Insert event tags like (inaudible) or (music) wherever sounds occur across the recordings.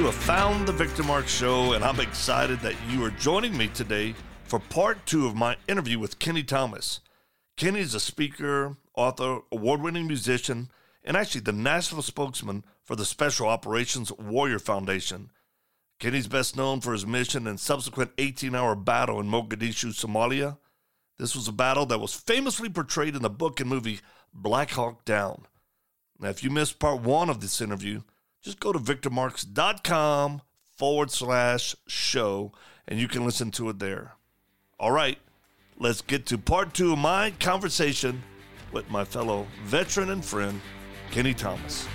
You have found the Victor Marx Show, and I'm excited that you are joining me today for part two of my interview with Keni Thomas. Keni is a speaker, author, award winning musician, and actually the national spokesman for the Special Operations Warrior Foundation. Keni's best known for his mission and subsequent 18 hour battle in Mogadishu, Somalia. This was a battle that was famously portrayed in the book and movie Black Hawk Down. Now, if you missed part one of this interview, just go to victormarx.com forward slash show and you can listen to it there. All right, let's get to part two of my conversation with my fellow veteran and friend, Keni Thomas.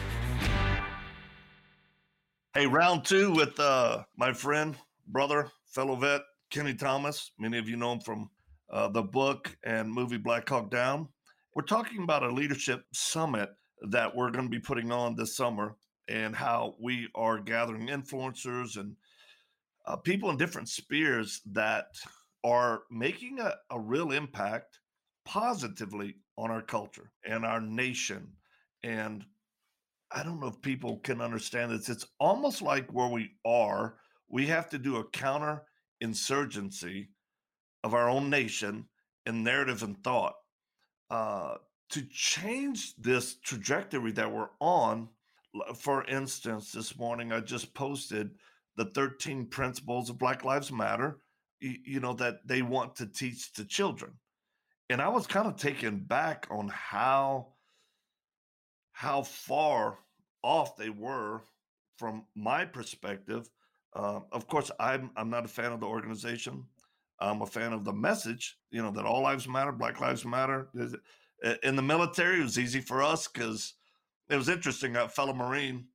Hey, round two with uh, my friend, brother, fellow vet, Keni Thomas. Many of you know him from uh, the book and movie Black Hawk Down. We're talking about a leadership summit that we're going to be putting on this summer and how we are gathering influencers and uh, people in different spheres that are making a, a real impact positively on our culture and our nation. And I don't know if people can understand this. It's almost like where we are, we have to do a counter insurgency of our own nation in narrative and thought uh, to change this trajectory that we're on for instance, this morning I just posted the 13 principles of Black Lives Matter, you know, that they want to teach to children. And I was kind of taken back on how how far off they were from my perspective. Uh, of course, I'm I'm not a fan of the organization. I'm a fan of the message. You know that all lives matter, Black Lives Matter. In the military, it was easy for us because it was interesting. A fellow Marine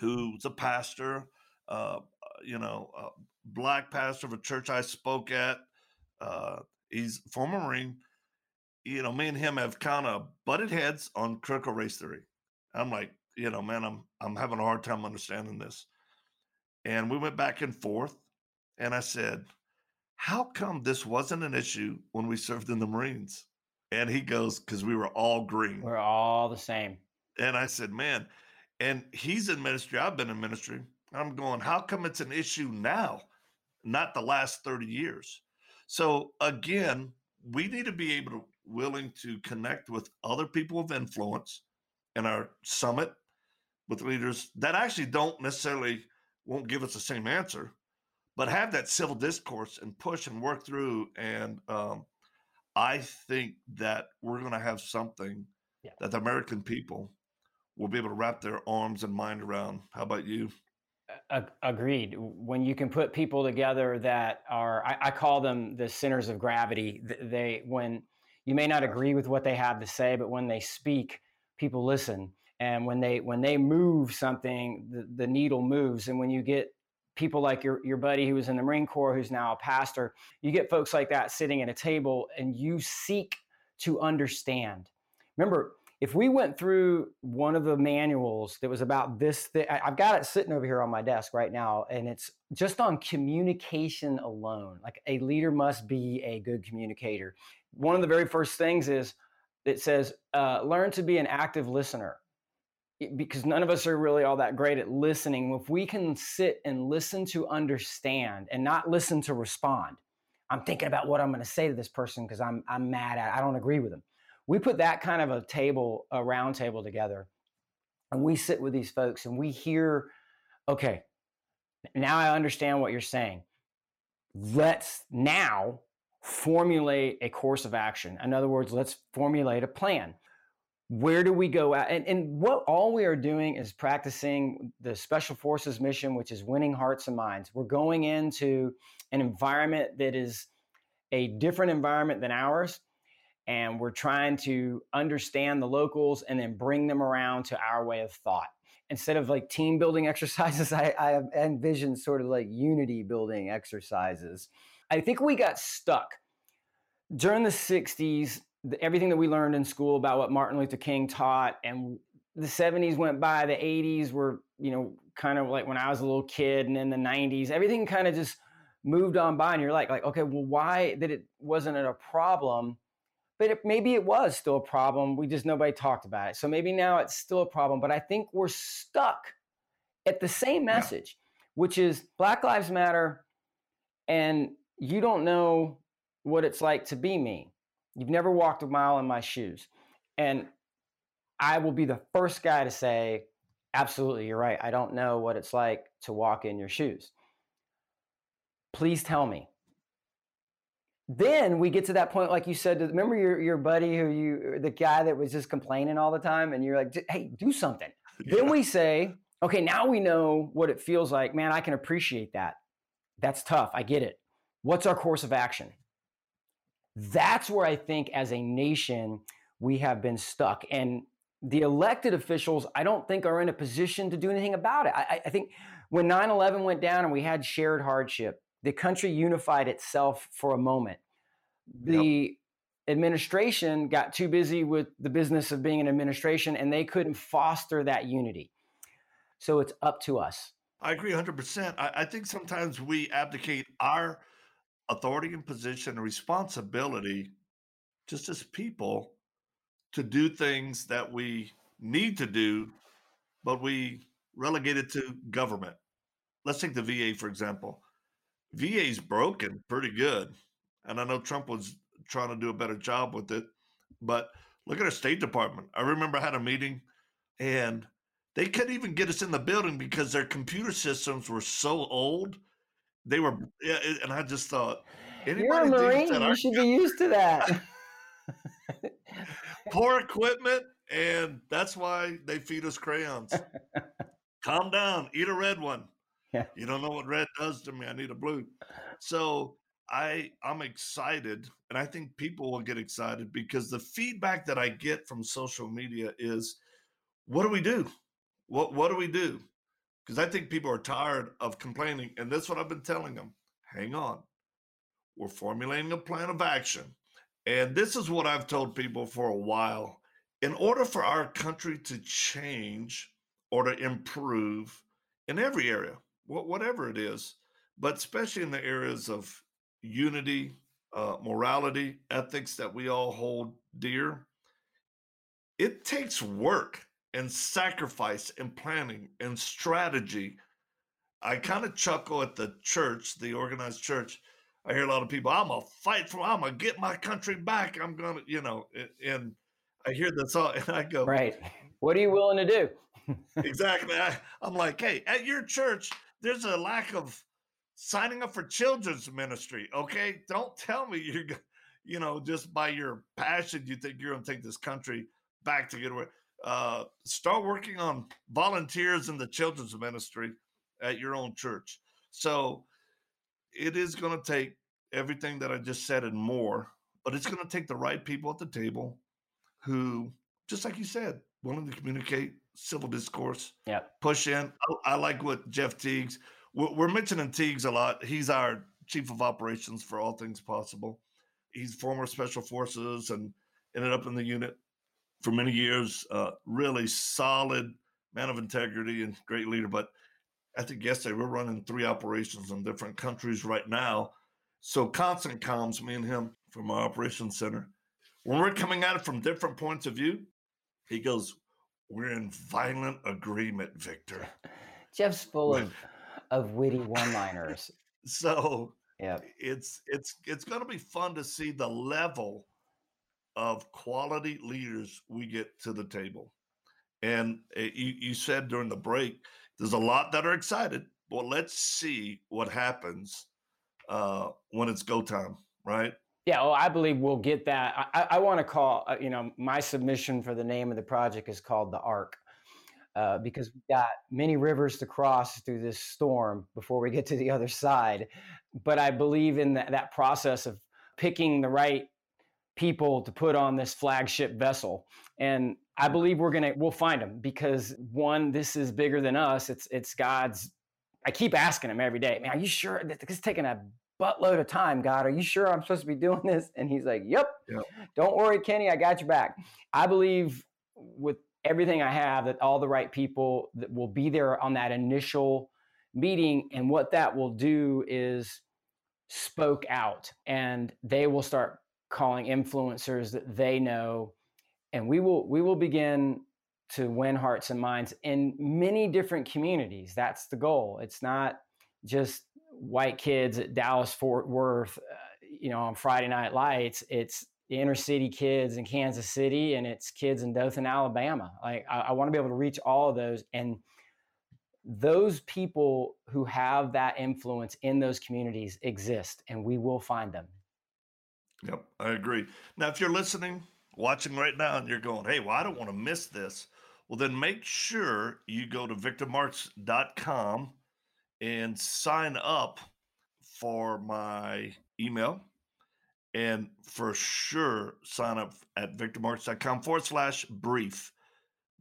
who's a pastor, uh, you know, a black pastor of a church I spoke at. Uh, he's former Marine. You know, me and him have kind of butted heads on critical race theory. I'm like, you know, man, I'm I'm having a hard time understanding this. And we went back and forth, and I said, "How come this wasn't an issue when we served in the Marines?" And he goes, "Because we were all green. We're all the same." And I said, man, and he's in ministry. I've been in ministry. I'm going, how come it's an issue now, not the last 30 years? So again, we need to be able to willing to connect with other people of influence in our summit with leaders that actually don't necessarily won't give us the same answer, but have that civil discourse and push and work through. And um, I think that we're going to have something yeah. that the American people will be able to wrap their arms and mind around. How about you? agreed. When you can put people together that are, I, I, call them the centers of gravity. They, when you may not agree with what they have to say, but when they speak, people listen. And when they when they move something, the, the needle moves. And when you get people like your your buddy who was in the Marine Corps, who's now a pastor, you get folks like that sitting at a table, and you seek to understand. Remember, if we went through one of the manuals that was about this thing, I've got it sitting over here on my desk right now, and it's just on communication alone. Like a leader must be a good communicator. One of the very first things is it says, uh, learn to be an active listener. Because none of us are really all that great at listening. If we can sit and listen to understand and not listen to respond, I'm thinking about what I'm going to say to this person because I'm I'm mad at. I don't agree with them we put that kind of a table, a round table together, and we sit with these folks and we hear, okay, now I understand what you're saying. Let's now formulate a course of action. In other words, let's formulate a plan. Where do we go at? And, and what all we are doing is practicing the Special Forces mission, which is winning hearts and minds. We're going into an environment that is a different environment than ours and we're trying to understand the locals and then bring them around to our way of thought instead of like team building (laughs) exercises i, I envision sort of like unity building exercises I think we got stuck during the 60s. Everything that we learned in school about what Martin Luther King taught, and the 70s went by, the 80s were, you know, kind of like when I was a little kid, and then the 90s, everything kind of just moved on by, and you're like, like, okay, well, why that it wasn't a problem? But it, maybe it was still a problem. We just nobody talked about it. So maybe now it's still a problem. But I think we're stuck at the same message, yeah. which is Black Lives Matter, and you don't know what it's like to be me. You've never walked a mile in my shoes. And I will be the first guy to say, absolutely, you're right. I don't know what it's like to walk in your shoes. Please tell me. Then we get to that point, like you said, remember your, your buddy who you, the guy that was just complaining all the time, and you're like, hey, do something. Yeah. Then we say, okay, now we know what it feels like. Man, I can appreciate that. That's tough. I get it. What's our course of action? That's where I think as a nation, we have been stuck. And the elected officials, I don't think are in a position to do anything about it. I, I think when 9 11 went down and we had shared hardship, the country unified itself for a moment. The yep. administration got too busy with the business of being an administration and they couldn't foster that unity. So it's up to us. I agree 100%. I, I think sometimes we abdicate our authority and position and responsibility just as people to do things that we need to do, but we relegate it to government. Let's take the VA, for example. VA's broken pretty good. And I know Trump was trying to do a better job with it, but look at our State Department. I remember I had a meeting and they couldn't even get us in the building because their computer systems were so old. They were, mm. yeah. and I just thought, you're a Marine. You should be used to that. (laughs) Poor equipment, and that's why they feed us crayons. (laughs) Calm down, eat a red one. You don't know what red does to me. I need a blue. So I I'm excited, and I think people will get excited because the feedback that I get from social media is, what do we do? What what do we do? Because I think people are tired of complaining, and that's what I've been telling them. Hang on, we're formulating a plan of action, and this is what I've told people for a while. In order for our country to change or to improve in every area, whatever it is, but especially in the areas of unity, uh, morality, ethics that we all hold dear, it takes work and sacrifice and planning and strategy. I kind of chuckle at the church, the organized church. I hear a lot of people, I'm gonna fight for, I'm gonna get my country back. I'm gonna, you know, and I hear this all, (laughs) and I go, right. (laughs) What are you willing to do? (laughs) exactly. I, I'm like, hey, at your church, there's a lack of signing up for children's ministry. Okay, don't tell me you're, you know, just by your passion, you think you're gonna take this country back to get away uh, start working on volunteers in the children's ministry at your own church. So it is going to take everything that I just said and more, but it's going to take the right people at the table who, just like you said, willing to communicate, civil discourse, yeah, push in. I, I like what Jeff Tiegs. We're, we're mentioning Tiegs a lot. He's our chief of operations for all things possible. He's former special forces and ended up in the unit for many years. Uh, really solid man of integrity and great leader. But I think yesterday we're running three operations in different countries right now. So constant comms, me and him from our operations center. When we're coming at it from different points of view, he goes, "We're in violent agreement, Victor." (laughs) Jeff's full of of witty one-liners. so yeah, it's it's it's going to be fun to see the level of quality leaders we get to the table. And eh, you, you said during the break, there's a lot that are excited. Well, let's see what happens uh, when it's go time, right? Yeah, well, I believe we'll get that. I, I want to call, uh, you know, my submission for the name of the project is called the Ark. Uh, because we've got many rivers to cross through this storm before we get to the other side. But I believe in that, that process of picking the right people to put on this flagship vessel. And I believe we're gonna we'll find them because one, this is bigger than us. It's it's God's. I keep asking him every day, man, are you sure that this is taking a buttload of time. God, are you sure I'm supposed to be doing this? And he's like, Yep. yep. Don't worry, Keni, I got your back. I believe with everything I have that all the right people that will be there on that initial meeting. And what that will do is spoke out and they will start calling influencers that they know and we will we will begin to win hearts and minds in many different communities that's the goal it's not just white kids at Dallas Fort Worth uh, you know on Friday night lights it's the inner city kids in Kansas City and it's kids in Dothan Alabama like I, I want to be able to reach all of those and those people who have that influence in those communities exist and we will find them. Yep, I agree. Now, if you're listening, watching right now, and you're going, hey, well, I don't want to miss this, well, then make sure you go to victormarx.com and sign up for my email. And for sure, sign up at victormarx.com forward slash brief,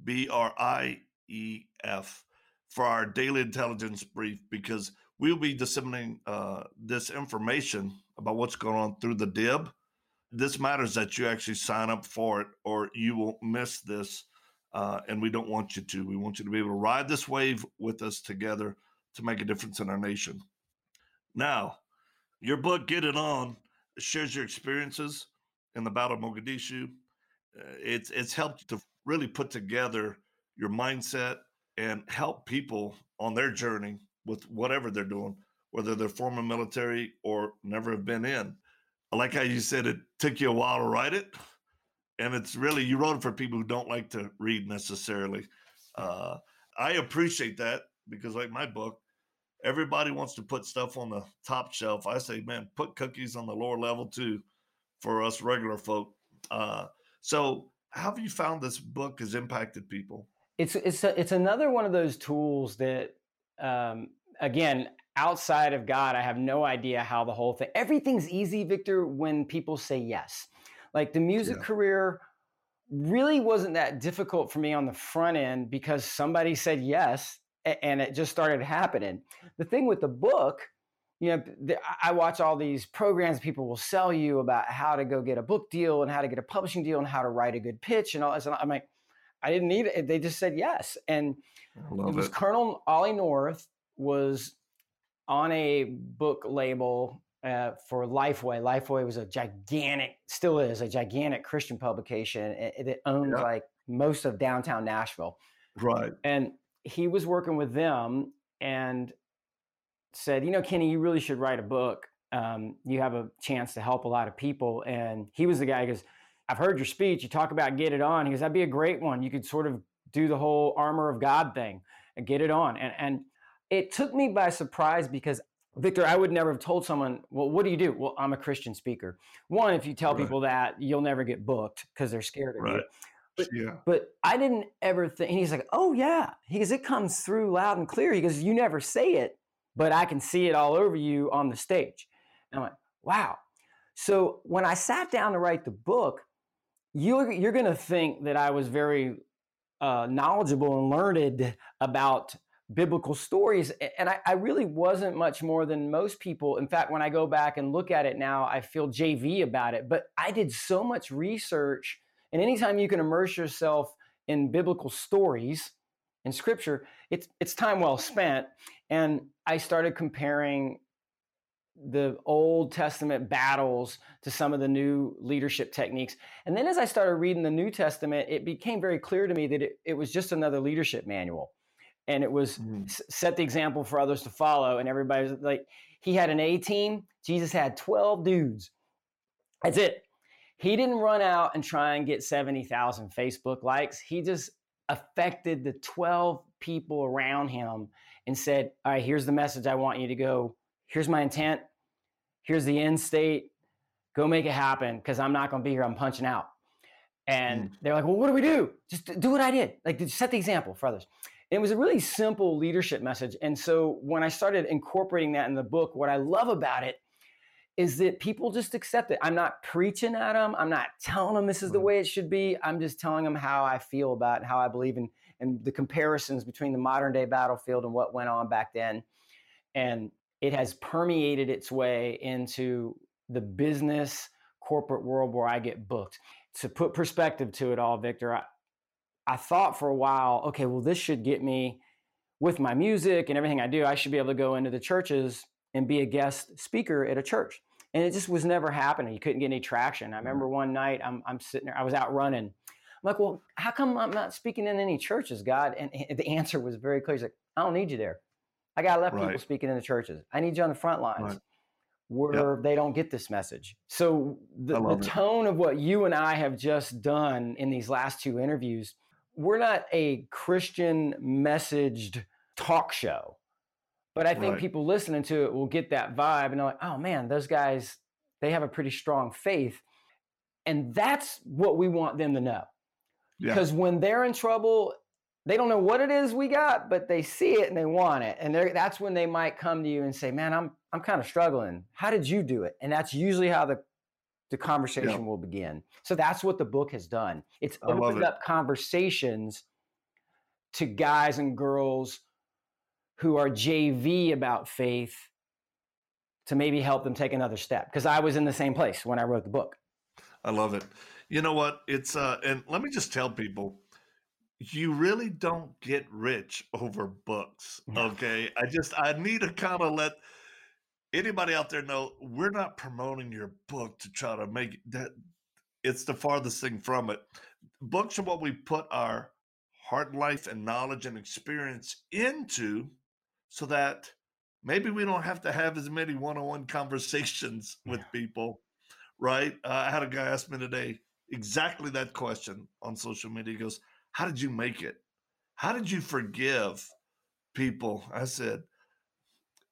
B R I E F for our daily intelligence brief because we'll be disseminating uh, this information about what's going on through the DIB. This matters that you actually sign up for it, or you will miss this. Uh, and we don't want you to. We want you to be able to ride this wave with us together to make a difference in our nation. Now, your book, Get It On, shares your experiences in the Battle of Mogadishu. Uh, it's it's helped to really put together your mindset and help people on their journey with whatever they're doing, whether they're former military or never have been in. I like how you said it took you a while to write it. And it's really, you wrote it for people who don't like to read necessarily. Uh, I appreciate that because, like my book, everybody wants to put stuff on the top shelf. I say, man, put cookies on the lower level too for us regular folk. Uh, so, how have you found this book has impacted people? it's it's a, it's another one of those tools that um, again outside of God, I have no idea how the whole thing. Everything's easy, Victor, when people say yes. Like the music yeah. career really wasn't that difficult for me on the front end because somebody said yes and it just started happening. The thing with the book, you know, I watch all these programs people will sell you about how to go get a book deal and how to get a publishing deal and how to write a good pitch and all this. And I'm like, I didn't need it. They just said yes. And it was it. Colonel Ollie North was on a book label uh, for Lifeway. Lifeway was a gigantic, still is a gigantic Christian publication that owns yeah. like most of downtown Nashville. Right. And he was working with them and said, you know, Keni, you really should write a book. Um, you have a chance to help a lot of people. And he was the guy who goes, I've heard your speech. You talk about get it on. He goes, that'd be a great one. You could sort of do the whole armor of God thing and get it on. And, and it took me by surprise because Victor, I would never have told someone, well, what do you do? Well, I'm a Christian speaker. One, if you tell right. people that, you'll never get booked because they're scared of right. you. But, yeah. but I didn't ever think, he's like, oh, yeah. He goes, it comes through loud and clear. He goes, you never say it, but I can see it all over you on the stage. And I'm like, wow. So when I sat down to write the book, you're, you're going to think that I was very uh, knowledgeable and learned about biblical stories. And I, I, really wasn't much more than most people. In fact, when I go back and look at it now, I feel JV about it. But I did so much research. And anytime you can immerse yourself in biblical stories in scripture, it's, it's time well spent. And I started comparing the Old Testament battles to some of the new leadership techniques. And then as I started reading the New Testament, it became very clear to me that it, it was just another leadership manual. And it was mm. set the example for others to follow. And everybody was like, he had an A team, Jesus had 12 dudes. That's it. He didn't run out and try and get 70,000 Facebook likes. He just affected the 12 people around him and said, All right, here's the message I want you to go here's my intent, here's the end state, go make it happen because I'm not going to be here. I'm punching out. And mm. they're like, well, what do we do? Just do what I did. Like, set the example for others. And it was a really simple leadership message. And so when I started incorporating that in the book, what I love about it is that people just accept it. I'm not preaching at them. I'm not telling them this is the way it should be. I'm just telling them how I feel about it, how I believe in, and the comparisons between the modern day battlefield and what went on back then. And it has permeated its way into the business corporate world where I get booked. To put perspective to it all, Victor, I, I thought for a while, okay, well, this should get me with my music and everything I do, I should be able to go into the churches and be a guest speaker at a church. And it just was never happening. You couldn't get any traction. I remember one night I'm, I'm sitting there, I was out running. I'm like, well, how come I'm not speaking in any churches, God? And the answer was very clear. He's like, I don't need you there. I got to let right. people speaking in the churches. I need you on the front lines. Right where yep. they don't get this message. So the, the tone of what you and I have just done in these last two interviews we're not a Christian messaged talk show. But I think right. people listening to it will get that vibe and they're like, oh man, those guys, they have a pretty strong faith. And that's what we want them to know. Because yeah. when they're in trouble, they don't know what it is we got, but they see it and they want it. And that's when they might come to you and say, man, I'm, I'm kind of struggling. How did you do it? And that's usually how the the conversation yeah. will begin. So that's what the book has done. It's opened it. up conversations to guys and girls who are JV about faith to maybe help them take another step. Because I was in the same place when I wrote the book. I love it. You know what? It's uh and let me just tell people you really don't get rich over books. Okay. I just I need to kind of let anybody out there know we're not promoting your book to try to make that it's the farthest thing from it books are what we put our heart life and knowledge and experience into so that maybe we don't have to have as many one-on-one conversations with yeah. people right uh, i had a guy ask me today exactly that question on social media he goes how did you make it how did you forgive people i said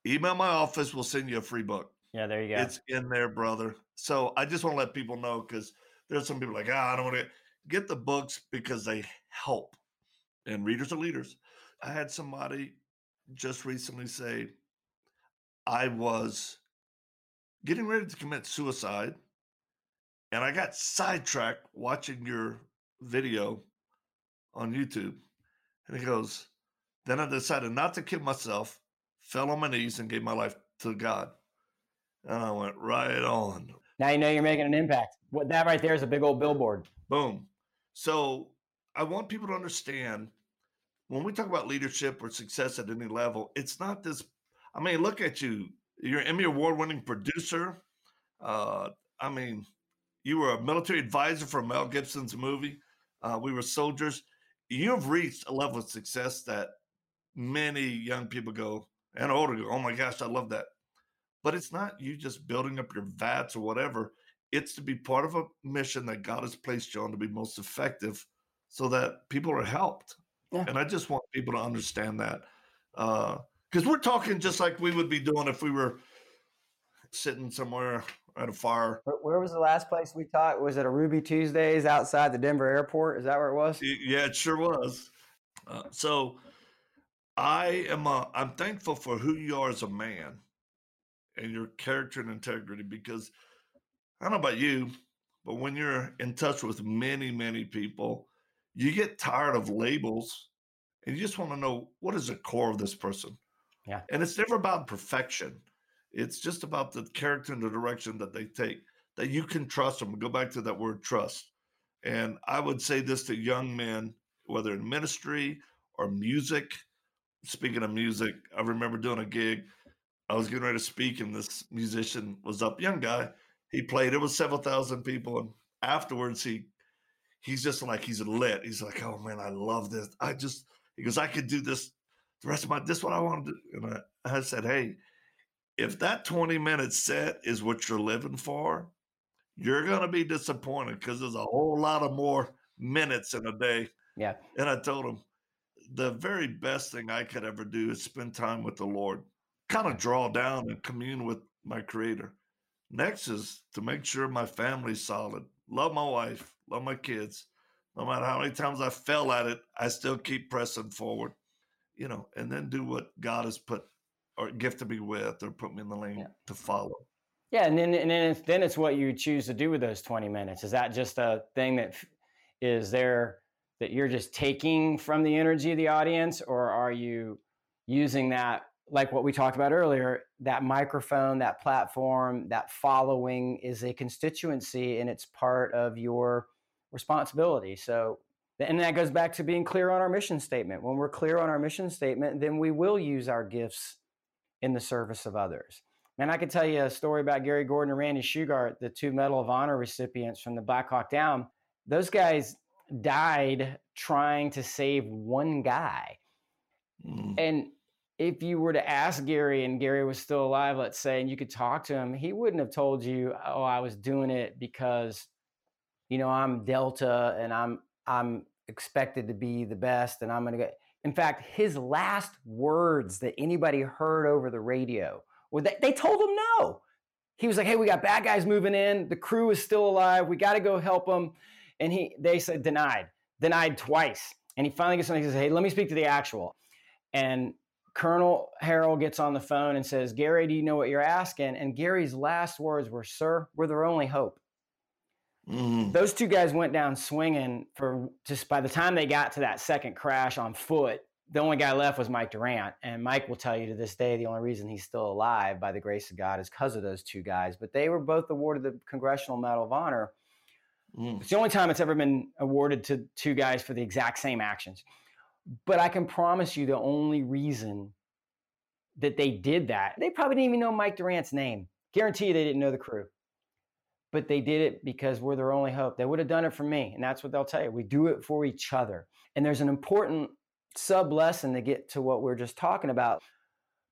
email my office. We'll send you a free book. Yeah, there you go. It's in there, brother. So I just want to let people know because there's some people like, ah, I don't want to get the books because they help. And readers are leaders. I had somebody just recently say, I was getting ready to commit suicide and I got sidetracked watching your video on YouTube. And he goes, Then I decided not to kill myself fell on my knees and gave my life to God. And I went right on. Now you know you're making an impact. What that right there is a big old billboard. Boom. So I want people to understand when we talk about leadership or success at any level, it's not this. I mean, look at you. You're an Emmy Award winning producer. Uh, I mean, you were a military advisor for Mel Gibson's movie. Uh, we were soldiers. You have reached a level of success that many young people go, and older go, oh my gosh, I love that. But it's not you just building up your vats or whatever. It's to be part of a mission that God has placed you on to be most effective so that people are helped. Yeah. And I just want people to understand that. Because uh, we're talking just like we would be doing if we were sitting somewhere at a fire. Where was the last place we talked? Was it a Ruby Tuesdays outside the Denver airport? Is that where it was? Yeah, it sure was. Uh, so I am a, I'm thankful for who you are as a man and your character and integrity because I don't know about you, but when you're in touch with many, many people, you get tired of labels and you just want to know what is the core of this person. Yeah. And it's never about perfection. It's just about the character and the direction that they take, that you can trust them. Go back to that word trust. And I would say this to young men, whether in ministry or music, speaking of music, I remember doing a gig. I was getting ready to speak, and this musician was up, young guy. He played. It was several thousand people, and afterwards, he he's just like he's lit. He's like, "Oh man, I love this. I just," he goes, "I could do this the rest of my. This what I want to do." And I, I said, "Hey, if that twenty minute set is what you're living for, you're gonna be disappointed because there's a whole lot of more minutes in a day." Yeah. And I told him, the very best thing I could ever do is spend time with the Lord, kind of draw down and commune with my Creator. Next is to make sure my family's solid, love my wife, love my kids. No matter how many times I fell at it, I still keep pressing forward, you know, and then do what God has put or gifted me with or put me in the lane yeah. to follow. Yeah, and then and then it's, then it's what you choose to do with those twenty minutes. Is that just a thing that is there that you're just taking from the energy of the audience, or are you using that like what we talked about earlier, that microphone, that platform, that following is a constituency and it's part of your responsibility. So, and that goes back to being clear on our mission statement. When we're clear on our mission statement, then we will use our gifts in the service of others. And I could tell you a story about Gary Gordon and Randy Shugart, the two Medal of Honor recipients from the Black Hawk Down. Those guys died trying to save one guy. Mm. And if you were to ask Gary and Gary was still alive, let's say, and you could talk to him, he wouldn't have told you, "Oh, I was doing it because, you know, I'm Delta and I'm I'm expected to be the best and I'm going to get." In fact, his last words that anybody heard over the radio were they, they told him no. He was like, "Hey, we got bad guys moving in. The crew is still alive. We got to go help them." And he they said denied, denied twice. And he finally gets something. He says, "Hey, let me speak to the actual." And Colonel Harrell gets on the phone and says, Gary, do you know what you're asking? And Gary's last words were, Sir, we're their only hope. Mm. Those two guys went down swinging for just by the time they got to that second crash on foot, the only guy left was Mike Durant. And Mike will tell you to this day the only reason he's still alive by the grace of God is because of those two guys. But they were both awarded the Congressional Medal of Honor. Mm. It's the only time it's ever been awarded to two guys for the exact same actions. But I can promise you the only reason that they did that, they probably didn't even know Mike Durant's name. Guarantee you they didn't know the crew. But they did it because we're their only hope. They would have done it for me. And that's what they'll tell you. We do it for each other. And there's an important sub lesson to get to what we're just talking about.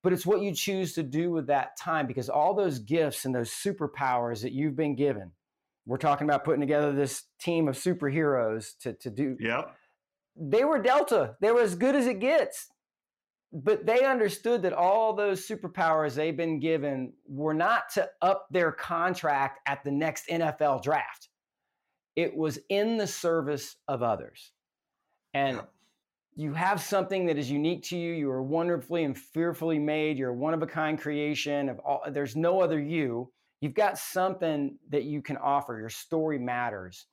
But it's what you choose to do with that time because all those gifts and those superpowers that you've been given, we're talking about putting together this team of superheroes to, to do. Yep they were Delta. They were as good as it gets. But they understood that all those superpowers they've been given were not to up their contract at the next NFL draft. It was in the service of others. And you have something that is unique to you. You are wonderfully and fearfully made. You're a one of a kind creation of all there's no other you. You've got something that you can offer. Your story matters.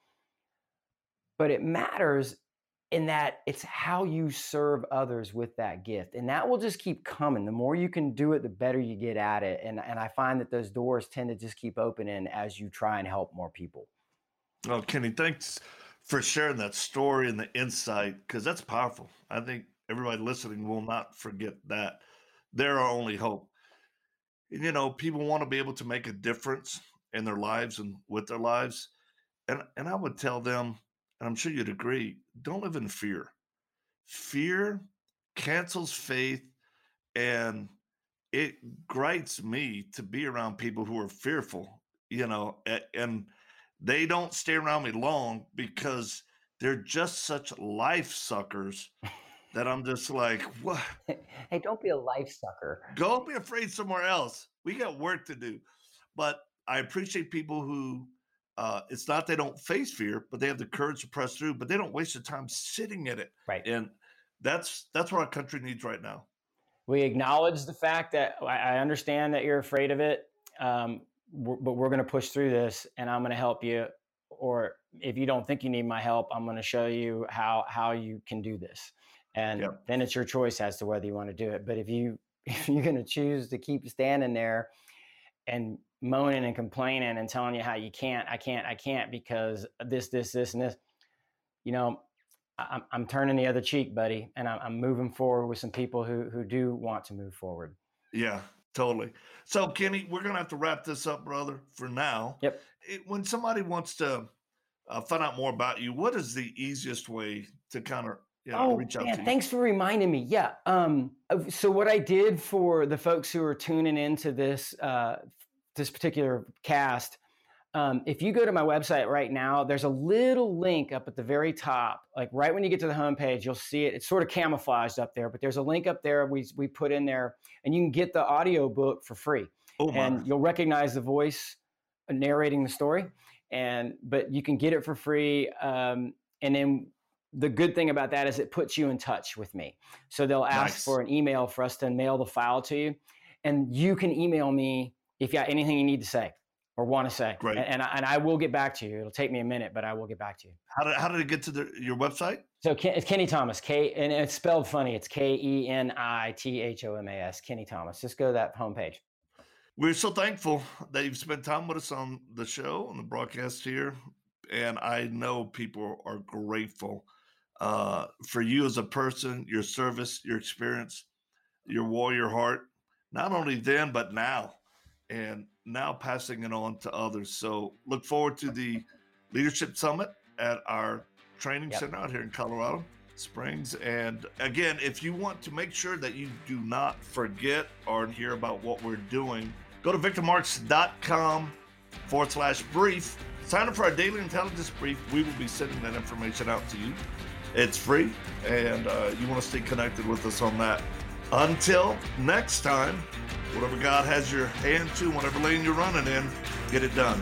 But it matters in that it's how you serve others with that gift and that will just keep coming. The more you can do it the better you get at it and, and i find that those doors tend to just keep opening as you try and help more people. Oh keni thanks for sharing that story and the insight because that's powerful. I think everybody listening will not forget that. They're our only hope. And, you know people want to be able to make a difference in their lives and with their lives and and i would tell them and I'm sure you'd agree, don't live in fear. Fear cancels faith and it grates me to be around people who are fearful, you know, and they don't stay around me long because they're just such life suckers that I'm just like, what? (laughs) Hey, don't be a life sucker. Go be afraid somewhere else. We got work to do. But I appreciate people who uh, it's not they don't face fear, but they have the courage to press through. But they don't waste their time sitting in it. Right. And that's that's what our country needs right now. We acknowledge the fact that I understand that you're afraid of it, um, but we're going to push through this, and I'm going to help you. Or if you don't think you need my help, I'm going to show you how how you can do this. And yep. then it's your choice as to whether you want to do it. But if you (laughs) if you're going to choose to keep standing there and moaning and complaining and telling you how you can't, I can't, I can't because this, this, this, and this, you know, I'm, I'm turning the other cheek, buddy, and I'm, I'm moving forward with some people who who do want to move forward. Yeah, totally. So, Keni, we're gonna have to wrap this up, brother, for now. Yep. It, when somebody wants to uh, find out more about you, what is the easiest way to kind of you know, oh, reach out man, Thanks for reminding me. Yeah. Um, so what I did for the folks who are tuning into this uh, this particular cast, um, if you go to my website right now, there's a little link up at the very top. Like right when you get to the homepage, you'll see it. It's sort of camouflaged up there, but there's a link up there we, we put in there, and you can get the audio book for free. Oh, and you'll recognize the voice narrating the story. And but you can get it for free. Um, and then the good thing about that is it puts you in touch with me. So they'll ask nice. for an email for us to mail the file to you, and you can email me if you got anything you need to say or want to say. Great. And, and, I, and I will get back to you. It'll take me a minute, but I will get back to you. How did, how did it get to the, your website? So it's Keni Thomas, K, and it's spelled funny. It's K E N I T H O M A S, Keni Thomas. Just go to that homepage. We're so thankful that you've spent time with us on the show, on the broadcast here. And I know people are grateful uh, for you as a person, your service, your experience, your warrior heart, not only then, but now, and now passing it on to others. So look forward to the Leadership Summit at our training yep. center out here in Colorado Springs. And again, if you want to make sure that you do not forget or hear about what we're doing, go to victormarx.com forward slash brief. Sign up for our daily intelligence brief. We will be sending that information out to you. It's free, and uh, you want to stay connected with us on that. Until next time, whatever God has your hand to, whatever lane you're running in, get it done.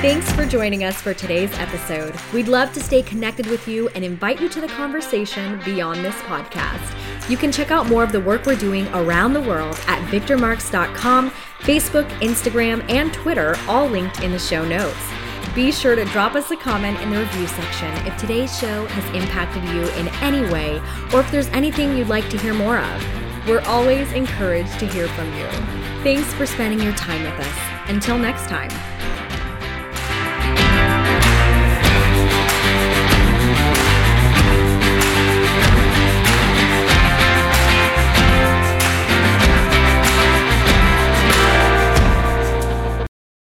Thanks for joining us for today's episode. We'd love to stay connected with you and invite you to the conversation beyond this podcast. You can check out more of the work we're doing around the world at victormarx.com, Facebook, Instagram, and Twitter, all linked in the show notes. Be sure to drop us a comment in the review section if today's show has impacted you in any way or if there's anything you'd like to hear more of. We're always encouraged to hear from you. Thanks for spending your time with us. Until next time.